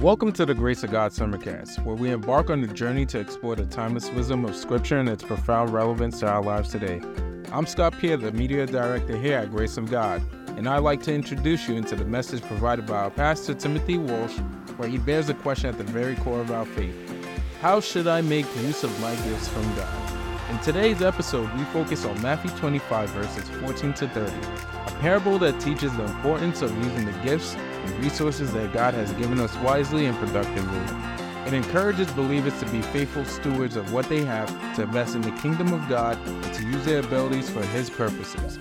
Welcome to the Grace of God Sermoncast, where we embark on the journey to explore the timeless wisdom of Scripture and its profound relevance to our lives today. I'm Scott Pierre, the media director here at Grace of God, and I'd like to introduce you into the message provided by our pastor Timothy Walsh, where he bears a question at the very core of our faith How should I make use of my gifts from God? In today's episode, we focus on Matthew 25, verses 14 to 30, a parable that teaches the importance of using the gifts and resources that God has given us wisely and productively. It encourages believers to be faithful stewards of what they have, to invest in the kingdom of God, and to use their abilities for His purposes.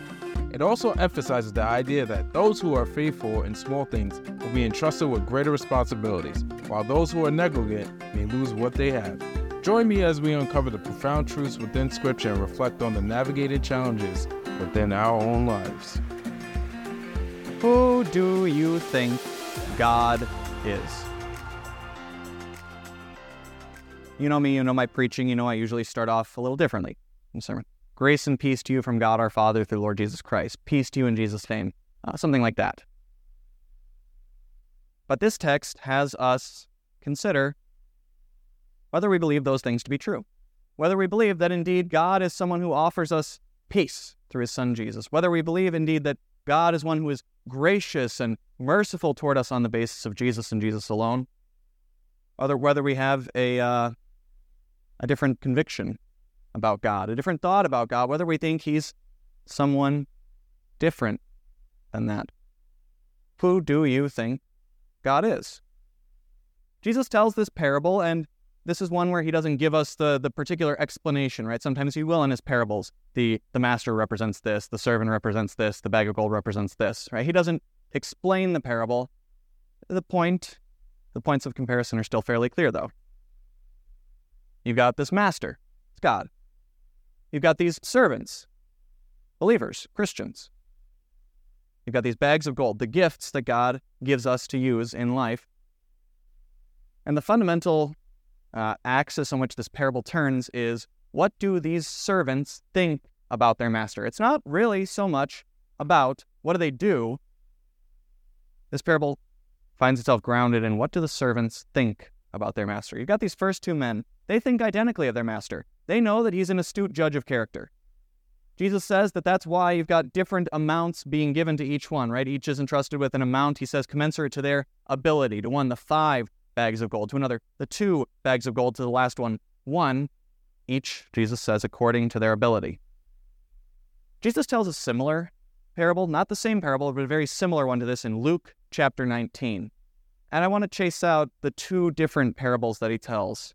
It also emphasizes the idea that those who are faithful in small things will be entrusted with greater responsibilities, while those who are negligent may lose what they have. Join me as we uncover the profound truths within Scripture and reflect on the navigated challenges within our own lives. Who do you think God is? You know me, you know my preaching, you know I usually start off a little differently in sermon. Grace and peace to you from God our Father through Lord Jesus Christ. Peace to you in Jesus' name. Uh, something like that. But this text has us consider whether we believe those things to be true. Whether we believe that indeed God is someone who offers us peace through his Son Jesus. Whether we believe indeed that God is one who is gracious and merciful toward us on the basis of Jesus and Jesus alone. Whether, whether we have a, uh, a different conviction about God, a different thought about God, whether we think He's someone different than that. Who do you think God is? Jesus tells this parable, and this is one where he doesn't give us the, the particular explanation, right? Sometimes he will in his parables. The, the master represents this, the servant represents this, the bag of gold represents this, right? He doesn't explain the parable. The point, the points of comparison are still fairly clear, though. You've got this master, it's God. You've got these servants, believers, Christians. You've got these bags of gold, the gifts that God gives us to use in life. And the fundamental uh, axis on which this parable turns is what do these servants think about their master? It's not really so much about what do they do. This parable finds itself grounded in what do the servants think about their master. You've got these first two men. They think identically of their master. They know that he's an astute judge of character. Jesus says that that's why you've got different amounts being given to each one, right? Each is entrusted with an amount, he says, commensurate to their ability. To one, the five bags of gold, to another, the two bags of gold, to the last one, one, each, Jesus says, according to their ability. Jesus tells a similar parable, not the same parable, but a very similar one to this in Luke chapter 19. And I want to chase out the two different parables that he tells.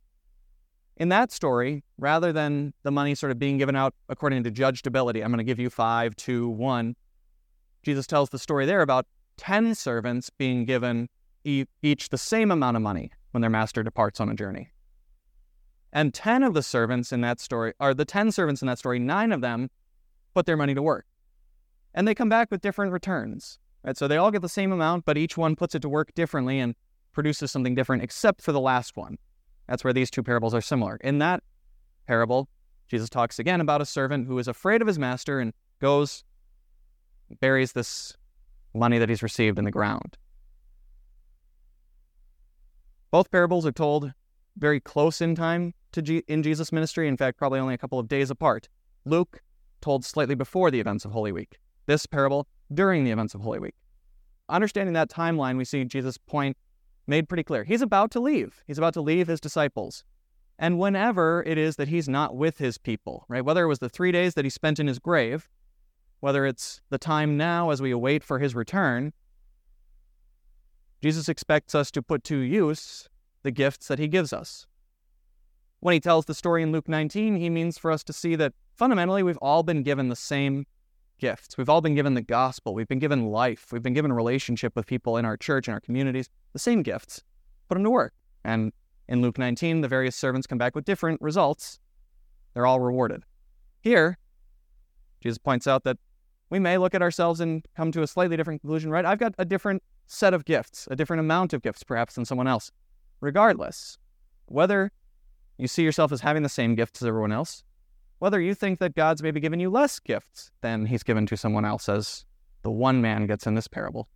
In that story, rather than the money sort of being given out according to judged ability, I'm going to give you five, two, one, Jesus tells the story there about 10 servants being given each the same amount of money when their master departs on a journey. And 10 of the servants in that story, or the 10 servants in that story, nine of them put their money to work. And they come back with different returns. Right? So they all get the same amount, but each one puts it to work differently and produces something different, except for the last one. That's where these two parables are similar. In that parable, Jesus talks again about a servant who is afraid of his master and goes, buries this money that he's received in the ground. Both parables are told very close in time to G- in Jesus' ministry. In fact, probably only a couple of days apart. Luke told slightly before the events of Holy Week. This parable during the events of Holy Week. Understanding that timeline, we see Jesus' point made pretty clear. He's about to leave. He's about to leave his disciples. And whenever it is that he's not with his people, right? Whether it was the three days that he spent in his grave, whether it's the time now as we await for his return, Jesus expects us to put to use the gifts that he gives us. When he tells the story in Luke 19, he means for us to see that fundamentally we've all been given the same gifts. We've all been given the gospel. We've been given life. We've been given relationship with people in our church and our communities, the same gifts. Put them to work. And in Luke 19, the various servants come back with different results. They're all rewarded. Here, Jesus points out that we may look at ourselves and come to a slightly different conclusion, right? I've got a different set of gifts, a different amount of gifts perhaps than someone else. Regardless, whether you see yourself as having the same gifts as everyone else, whether you think that God's maybe given you less gifts than he's given to someone else, as the one man gets in this parable.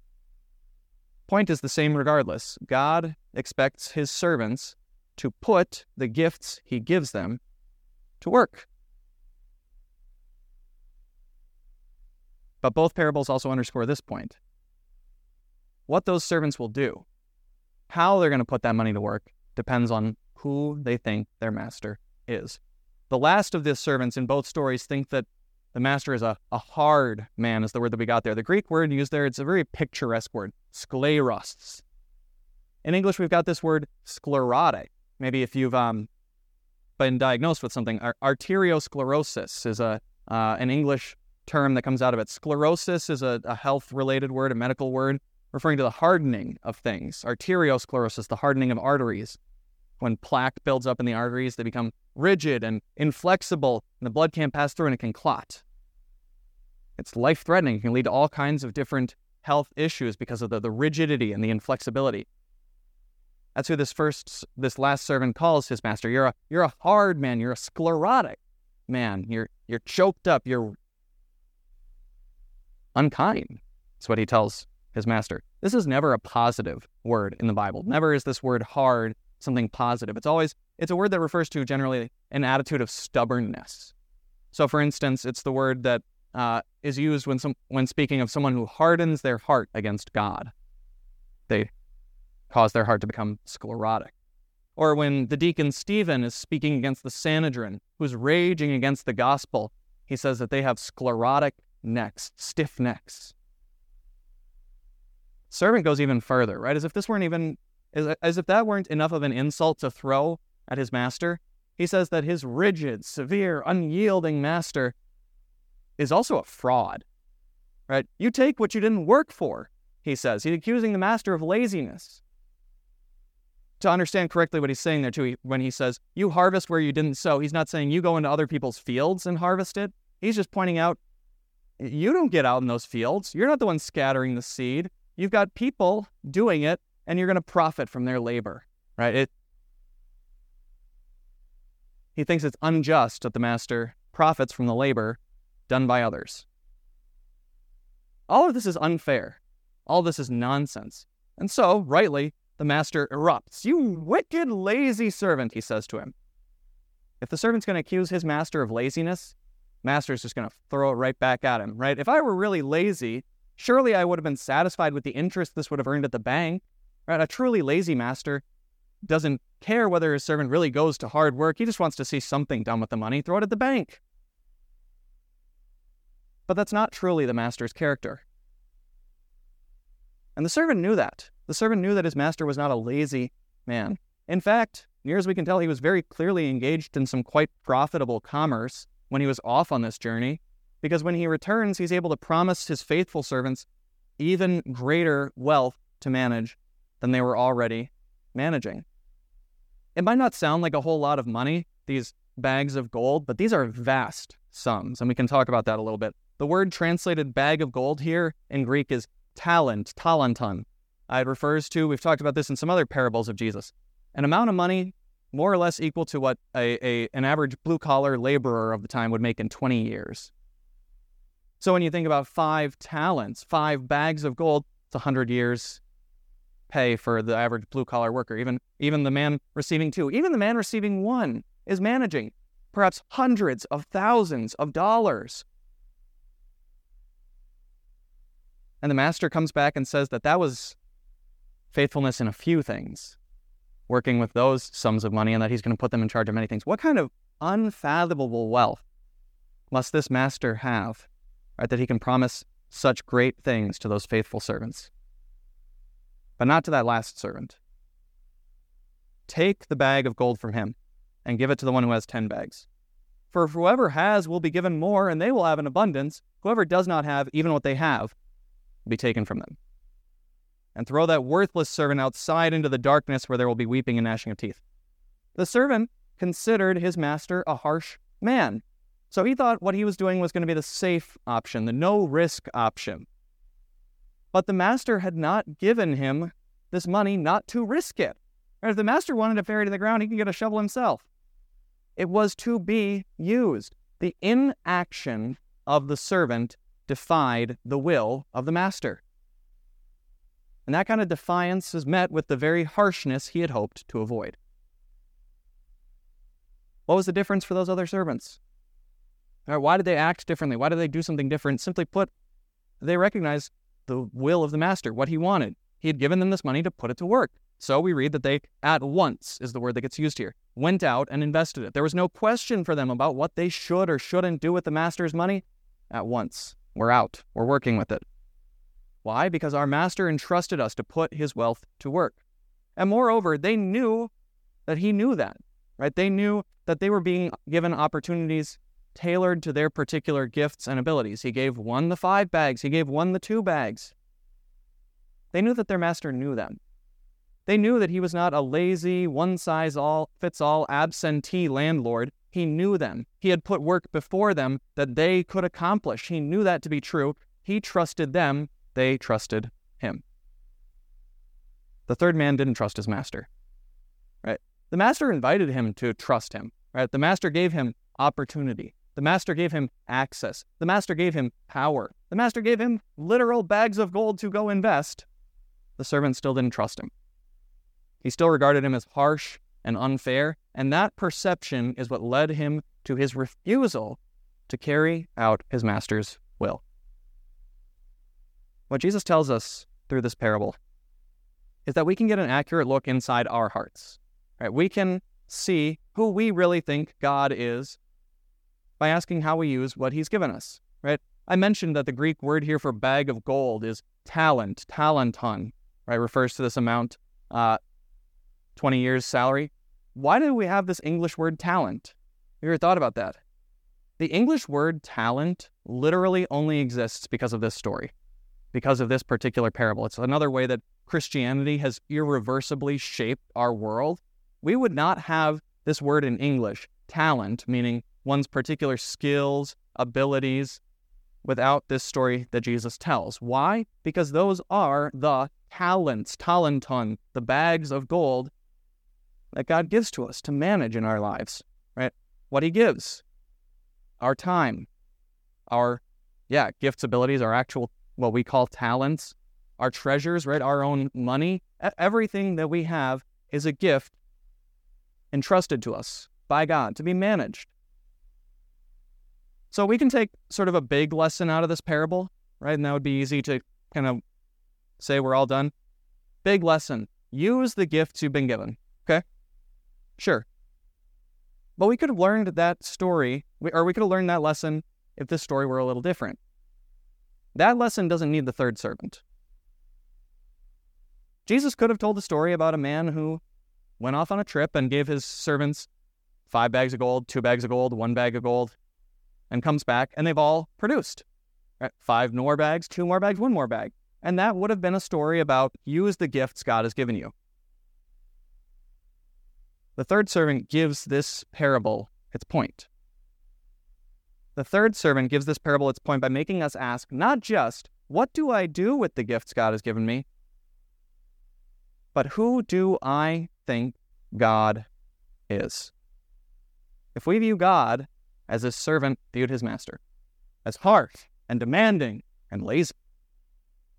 Point is the same regardless. God expects his servants to put the gifts he gives them to work. But both parables also underscore this point. What those servants will do, how they're going to put that money to work, depends on who they think their master is. The last of the servants in both stories think that the master is a, a hard man, is the word that we got there. The Greek word used there, it's a very picturesque word, skleros. In English, we've got this word sclerotic. Maybe if you've um, been diagnosed with something, arteriosclerosis is a uh, an English term that comes out of it. Sclerosis is a, a health related word, a medical word, referring to the hardening of things. Arteriosclerosis, the hardening of arteries. When plaque builds up in the arteries, they become rigid and inflexible, and the blood can't pass through and it can clot. It's life threatening. It can lead to all kinds of different health issues because of the, the rigidity and the inflexibility. That's who this first, this last servant calls his master. You're a, you're a hard man. You're a sclerotic man. You're, you're choked up. You're unkind. That's what he tells his master. This is never a positive word in the Bible. Never is this word hard something positive. It's always it's a word that refers to generally an attitude of stubbornness. So, for instance, it's the word that uh, is used when some when speaking of someone who hardens their heart against God. They cause their heart to become sclerotic. Or when the deacon Stephen is speaking against the Sanhedrin, who's raging against the gospel, he says that they have sclerotic necks, stiff necks. Servant goes even further, right? As if this weren't even, as if that weren't enough of an insult to throw at his master. He says that his rigid, severe, unyielding master is also a fraud, right? You take what you didn't work for, he says. He's accusing the master of laziness. To understand correctly what he's saying there, too, when he says, you harvest where you didn't sow, he's not saying you go into other people's fields and harvest it. He's just pointing out you don't get out in those fields. You're not the one scattering the seed. You've got people doing it, and you're going to profit from their labor, right? It, he thinks it's unjust that the master profits from the labor done by others. All of this is unfair. All this is nonsense. And so, rightly, the master erupts. You wicked, lazy servant, he says to him. If the servant's going to accuse his master of laziness, master's just going to throw it right back at him, right? If I were really lazy, surely I would have been satisfied with the interest this would have earned at the bank. Right? A truly lazy master doesn't care whether his servant really goes to hard work. He just wants to see something done with the money, throw it at the bank. But that's not truly the master's character. And the servant knew that. The servant knew that his master was not a lazy man. In fact, near as we can tell, he was very clearly engaged in some quite profitable commerce when he was off on this journey, because when he returns, he's able to promise his faithful servants even greater wealth to manage than they were already managing. It might not sound like a whole lot of money, these bags of gold, but these are vast sums, and we can talk about that a little bit. The word translated bag of gold here in Greek is talent, talenton. It refers to, we've talked about this in some other parables of Jesus, an amount of money more or less equal to what a, a an average blue collar laborer of the time would make in 20 years. So when you think about five talents, five bags of gold, it's 100 years pay for the average blue collar worker. Even even the man receiving two, even the man receiving one is managing perhaps hundreds of thousands of dollars. And the master comes back and says that that was faithfulness in a few things working with those sums of money and that he's going to put them in charge of many things. What kind of unfathomable wealth must this master have, right, that he can promise such great things to those faithful servants? But not to that last servant. Take the bag of gold from him and give it to the one who has ten bags. For whoever has will be given more, and they will have an abundance. Whoever does not have, even what they have, will be taken from them and throw that worthless servant outside into the darkness where there will be weeping and gnashing of teeth. The servant considered his master a harsh man. So he thought what he was doing was going to be the safe option, the no risk option. But the master had not given him this money not to risk it. Or if the master wanted to it to the ground, he could get a shovel himself. It was to be used. The inaction of the servant defied the will of the master. And that kind of defiance is met with the very harshness he had hoped to avoid. What was the difference for those other servants? why did they act differently? Why did they do something different? Simply put, they recognized the will of the master, what he wanted. He had given them this money to put it to work. So we read that they at once is the word that gets used here, went out and invested it. There was no question for them about what they should or shouldn't do with the master's money. At once, we're out. We're working with it. Why? Because our master entrusted us to put his wealth to work. And moreover, they knew that he knew that, right? They knew that they were being given opportunities tailored to their particular gifts and abilities. He gave one the five bags, he gave one the two bags. They knew that their master knew them. They knew that he was not a lazy, one size all fits all absentee landlord. He knew them. He had put work before them that they could accomplish. He knew that to be true. He trusted them. They trusted him. The third man didn't trust his master. Right? The master invited him to trust him. Right? The master gave him opportunity. The master gave him access. The master gave him power. The master gave him literal bags of gold to go invest. The servant still didn't trust him. He still regarded him as harsh and unfair, and that perception is what led him to his refusal to carry out his master's will. What Jesus tells us through this parable is that we can get an accurate look inside our hearts. Right? We can see who we really think God is by asking how we use what he's given us, right? I mentioned that the Greek word here for bag of gold is talent, talenton, right? Refers to this amount, uh, 20 years salary. Why do we have this English word talent? Have you ever thought about that? The English word talent literally only exists because of this story, because of this particular parable. It's another way that Christianity has irreversibly shaped our world. We would not have this word in English, talent, meaning one's particular skills, abilities, without this story that Jesus tells. Why? Because those are the talents, talenton, the bags of gold that God gives to us to manage in our lives, right? What He gives, our time, our, yeah, gifts, abilities, our actual, what we call talents, our treasures, right? Our own money, everything that we have is a gift entrusted to us by God to be managed. So we can take sort of a big lesson out of this parable, right? And that would be easy to kind of say we're all done. Big lesson use the gifts you've been given. Okay? Sure. But we could have learned that story, or we could have learned that lesson if this story were a little different. That lesson doesn't need the third servant. Jesus could have told the story about a man who went off on a trip and gave his servants five bags of gold, two bags of gold, one bag of gold, and comes back and they've all produced. Right? Five more bags, two more bags, one more bag. And that would have been a story about use the gifts God has given you. The third servant gives this parable its point. The third servant gives this parable its point by making us ask not just, what do I do with the gifts God has given me? But who do I think God is? If we view God as his servant viewed his master, as harsh and demanding and lazy.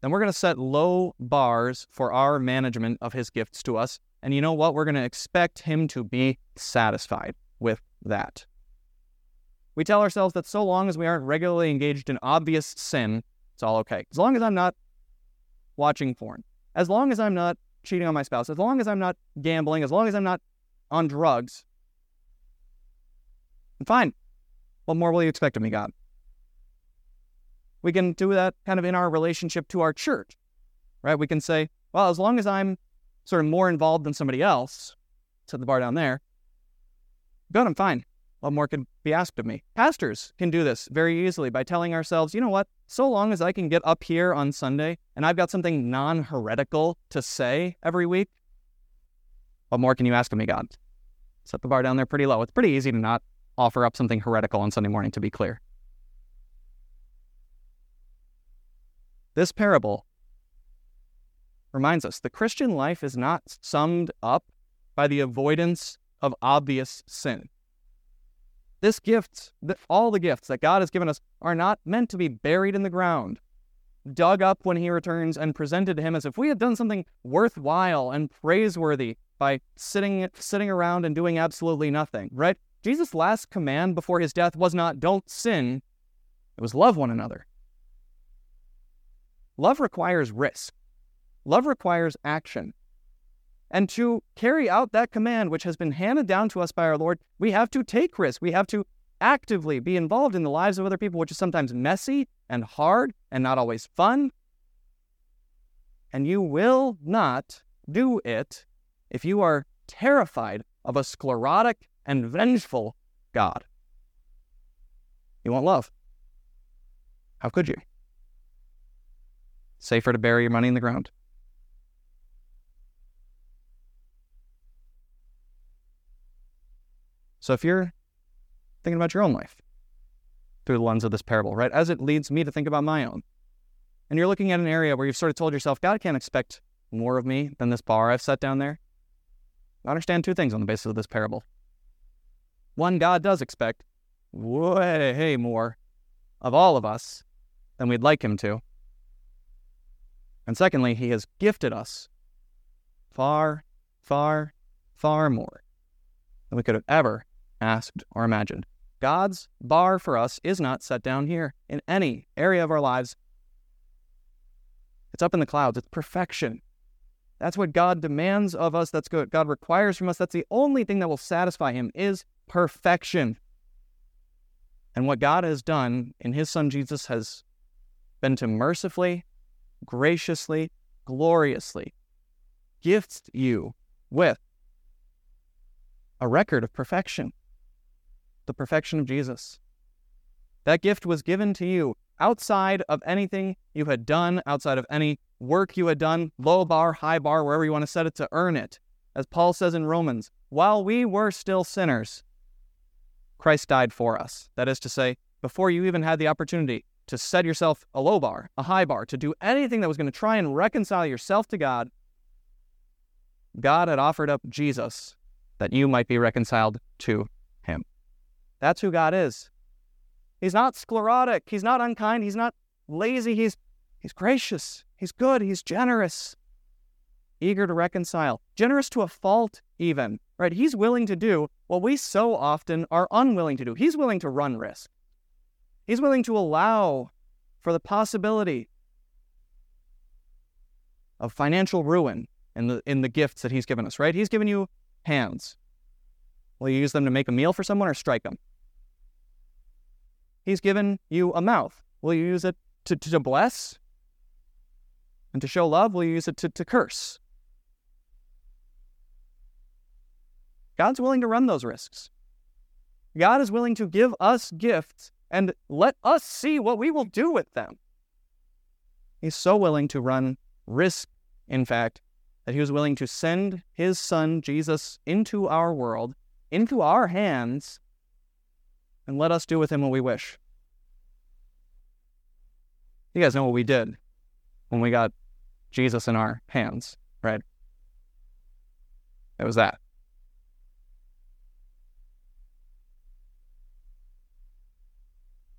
Then we're going to set low bars for our management of his gifts to us. And you know what? We're going to expect him to be satisfied with that. We tell ourselves that so long as we aren't regularly engaged in obvious sin, it's all okay. As long as I'm not watching porn, as long as I'm not cheating on my spouse, as long as I'm not gambling, as long as I'm not on drugs, I'm fine. What more will you expect of me, God? We can do that kind of in our relationship to our church, right? We can say, well, as long as I'm sort of more involved than somebody else, set the bar down there, good, I'm fine. What more can be asked of me? Pastors can do this very easily by telling ourselves, you know what? So long as I can get up here on Sunday and I've got something non heretical to say every week, what more can you ask of me, God? Set the bar down there pretty low. It's pretty easy to not offer up something heretical on Sunday morning, to be clear. This parable reminds us the Christian life is not summed up by the avoidance of obvious sin. This gift, all the gifts that God has given us, are not meant to be buried in the ground. dug up when he returns and presented to him as if we had done something worthwhile and praiseworthy by sitting sitting around and doing absolutely nothing, right? Jesus' last command before his death was not don't sin, it was love one another. Love requires risk. Love requires action. And to carry out that command, which has been handed down to us by our Lord, we have to take risks. We have to actively be involved in the lives of other people, which is sometimes messy and hard and not always fun. And you will not do it if you are terrified of a sclerotic and vengeful God. You won't love. How could you? Safer to bury your money in the ground. So if you're thinking about your own life through the lens of this parable, right, as it leads me to think about my own, and you're looking at an area where you've sort of told yourself, God can't expect more of me than this bar I've set down there, I understand two things on the basis of this parable. One, God does expect way more of all of us than we'd like Him to. And secondly, He has gifted us far, far, far more than we could have ever asked or imagined. God's bar for us is not set down here in any area of our lives. It's up in the clouds. It's perfection. That's what God demands of us. That's what God requires from us. That's the only thing that will satisfy Him is perfection. And what God has done in His Son Jesus has been to mercifully, graciously, gloriously gift you with a record of perfection, the perfection of Jesus. That gift was given to you outside of anything you had done, outside of any work you had done, low bar, high bar, wherever you want to set it to earn it. As Paul says in Romans, while we were still sinners, Christ died for us. That is to say, before you even had the opportunity to set yourself a low bar, a high bar, to do anything that was going to try and reconcile yourself to God, God had offered up Jesus that you might be reconciled to. That's who God is. He's not sclerotic. He's not unkind. He's not lazy. He's, he's gracious. He's good. He's generous. Eager to reconcile. Generous to a fault, even. Right? He's willing to do what we so often are unwilling to do. He's willing to run risk. He's willing to allow for the possibility of financial ruin in the in the gifts that he's given us, right? He's given you hands. Will you use them to make a meal for someone or strike them? He's given you a mouth. Will you use it to, to bless? And to show love, will you use it to, to curse? God's willing to run those risks. God is willing to give us gifts and let us see what we will do with them. He's so willing to run risk, in fact, that he was willing to send his son, Jesus, into our world, into our hands, and let us do with him what we wish. You guys know what we did when we got Jesus in our hands, right? It was that.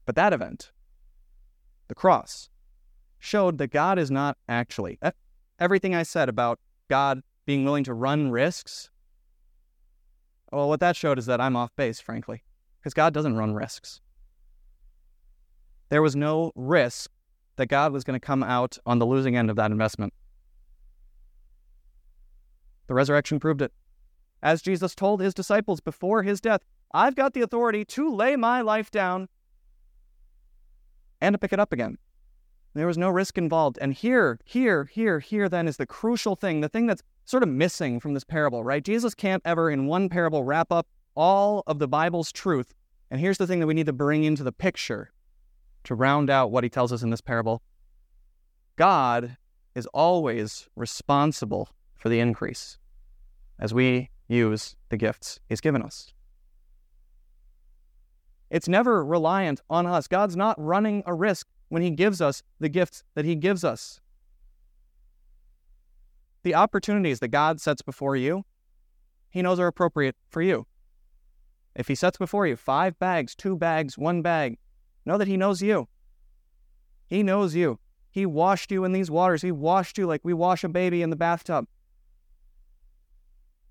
But that event, the cross, showed that God is not actually. Everything I said about God being willing to run risks well, what that showed is that I'm off base, frankly, because God doesn't run risks. There was no risk that God was going to come out on the losing end of that investment. The resurrection proved it. As Jesus told his disciples before his death, I've got the authority to lay my life down and to pick it up again. There was no risk involved. And here, here, here, here then is the crucial thing, the thing that's sort of missing from this parable, right? Jesus can't ever in one parable wrap up all of the Bible's truth. And here's the thing that we need to bring into the picture to round out what he tells us in this parable God is always responsible for the increase as we use the gifts he's given us. It's never reliant on us. God's not running a risk when he gives us the gifts that he gives us the opportunities that God sets before you, He knows are appropriate for you. If He sets before you five bags, two bags, one bag, know that He knows you. He knows you. He He washed you in these waters. He washed you like we wash a baby in the bathtub.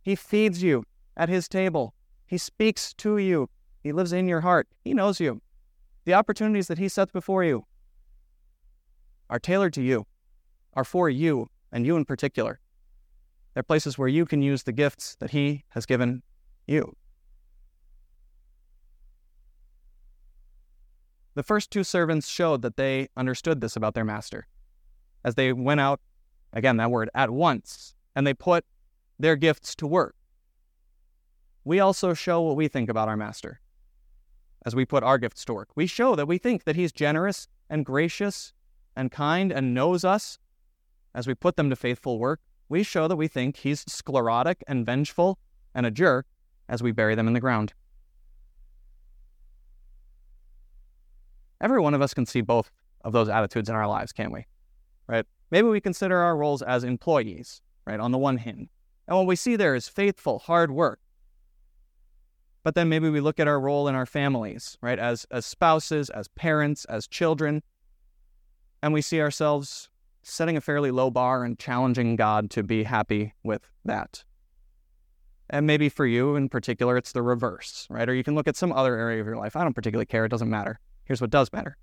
He feeds you at His table. He speaks to you. He lives in your heart. He knows you. The opportunities that He sets before you are tailored to you, are for you, and you in particular. They're places where you can use the gifts that He has given you. The first two servants showed that they understood this about their master. As they went out, again, that word, at once, and they put their gifts to work. We also show what we think about our master as we put our gifts to work. We show that we think that he's generous and gracious and kind and knows us as we put them to faithful work. We show that we think he's sclerotic and vengeful and a jerk as we bury them in the ground. Every one of us can see both of those attitudes in our lives, can't we? Right? Maybe we consider our roles as employees, right, on the one hand. And what we see there is faithful, hard work. But then maybe we look at our role in our families, right, as, as spouses, as parents, as children, and we see ourselves setting a fairly low bar and challenging God to be happy with that. And maybe for you in particular, it's the reverse, right? Or you can look at some other area of your life. I don't particularly care, it doesn't matter. Here's what does matter.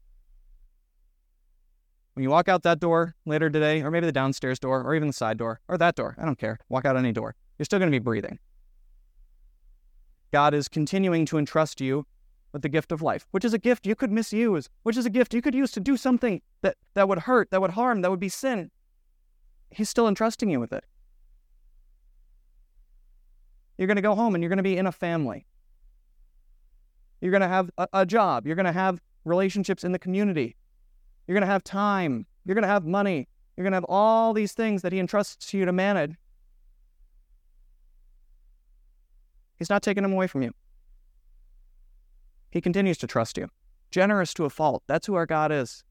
When you walk out that door later today, or maybe the downstairs door, or even the side door, or that door, I don't care. Walk out any door. You're still going to be breathing. God is continuing to entrust you with the gift of life, which is a gift you could misuse, which is a gift you could use to do something that, that would hurt, that would harm, that would be sin. He's still entrusting you with it. You're going to go home and you're going to be in a family. You're going to have a, a job. You're going to have relationships in the community. You're going to have time. You're going to have money. You're going to have all these things that He entrusts to you to manage. He's not taking them away from you. He continues to trust you, generous to a fault. That's who our God is.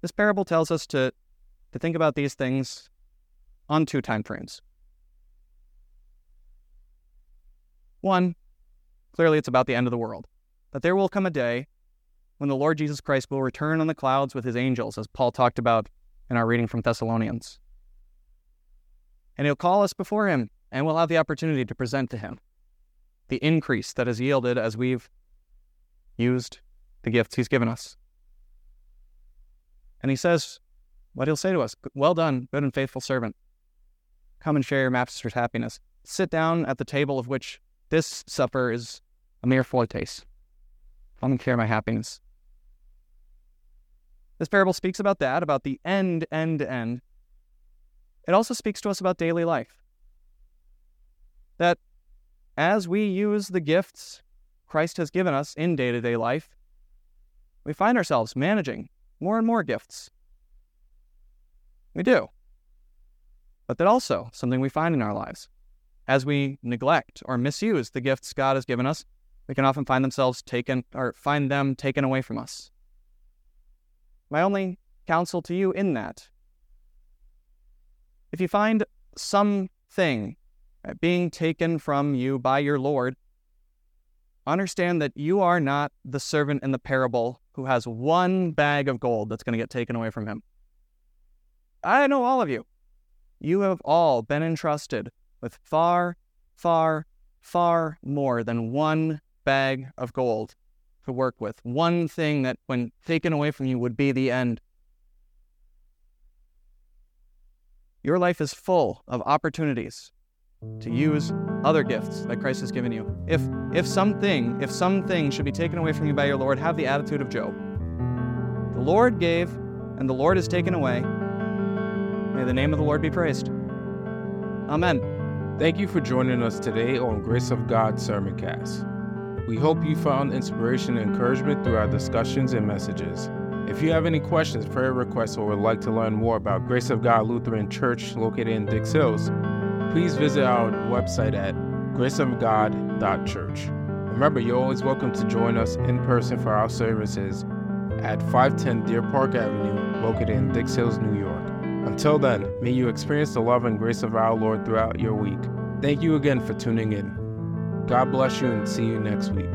This parable tells us to, to think about these things on two time frames. One, clearly it's about the end of the world. That there will come a day when the Lord Jesus Christ will return on the clouds with his angels, as Paul talked about in our reading from Thessalonians. And he'll call us before him, and we'll have the opportunity to present to him the increase that has yielded as we've used the gifts he's given us. And he says, what he'll say to us Well done, good and faithful servant. Come and share your master's happiness. Sit down at the table of which this supper is a mere foretaste. I Come and share my happiness. This parable speaks about that, about the end, end, end. It also speaks to us about daily life. That as we use the gifts Christ has given us in day to day life, we find ourselves managing more and more gifts. We do. But that also something we find in our lives as we neglect or misuse the gifts God has given us, we can often find themselves taken or find them taken away from us. My only counsel to you in that if you find something being taken from you by your Lord, understand that you are not the servant in the parable who has one bag of gold that's going to get taken away from him. I know all of you. You have all been entrusted with far, far, far more than one bag of gold to work with. One thing that, when taken away from you, would be the end. Your life is full of opportunities to use other gifts that Christ has given you. If if something, if something should be taken away from you by your Lord, have the attitude of Job. The Lord gave, and the Lord has taken away. May the name of the Lord be praised. Amen. Thank you for joining us today on Grace of God Sermoncast. We hope you found inspiration and encouragement through our discussions and messages. If you have any questions, prayer requests, or would like to learn more about Grace of God Lutheran Church located in Dix Hills, please visit our website at graceofgod.church. Remember, you're always welcome to join us in person for our services at 510 Deer Park Avenue, located in Dix Hills, New York. Until then, may you experience the love and grace of our Lord throughout your week. Thank you again for tuning in. God bless you and see you next week.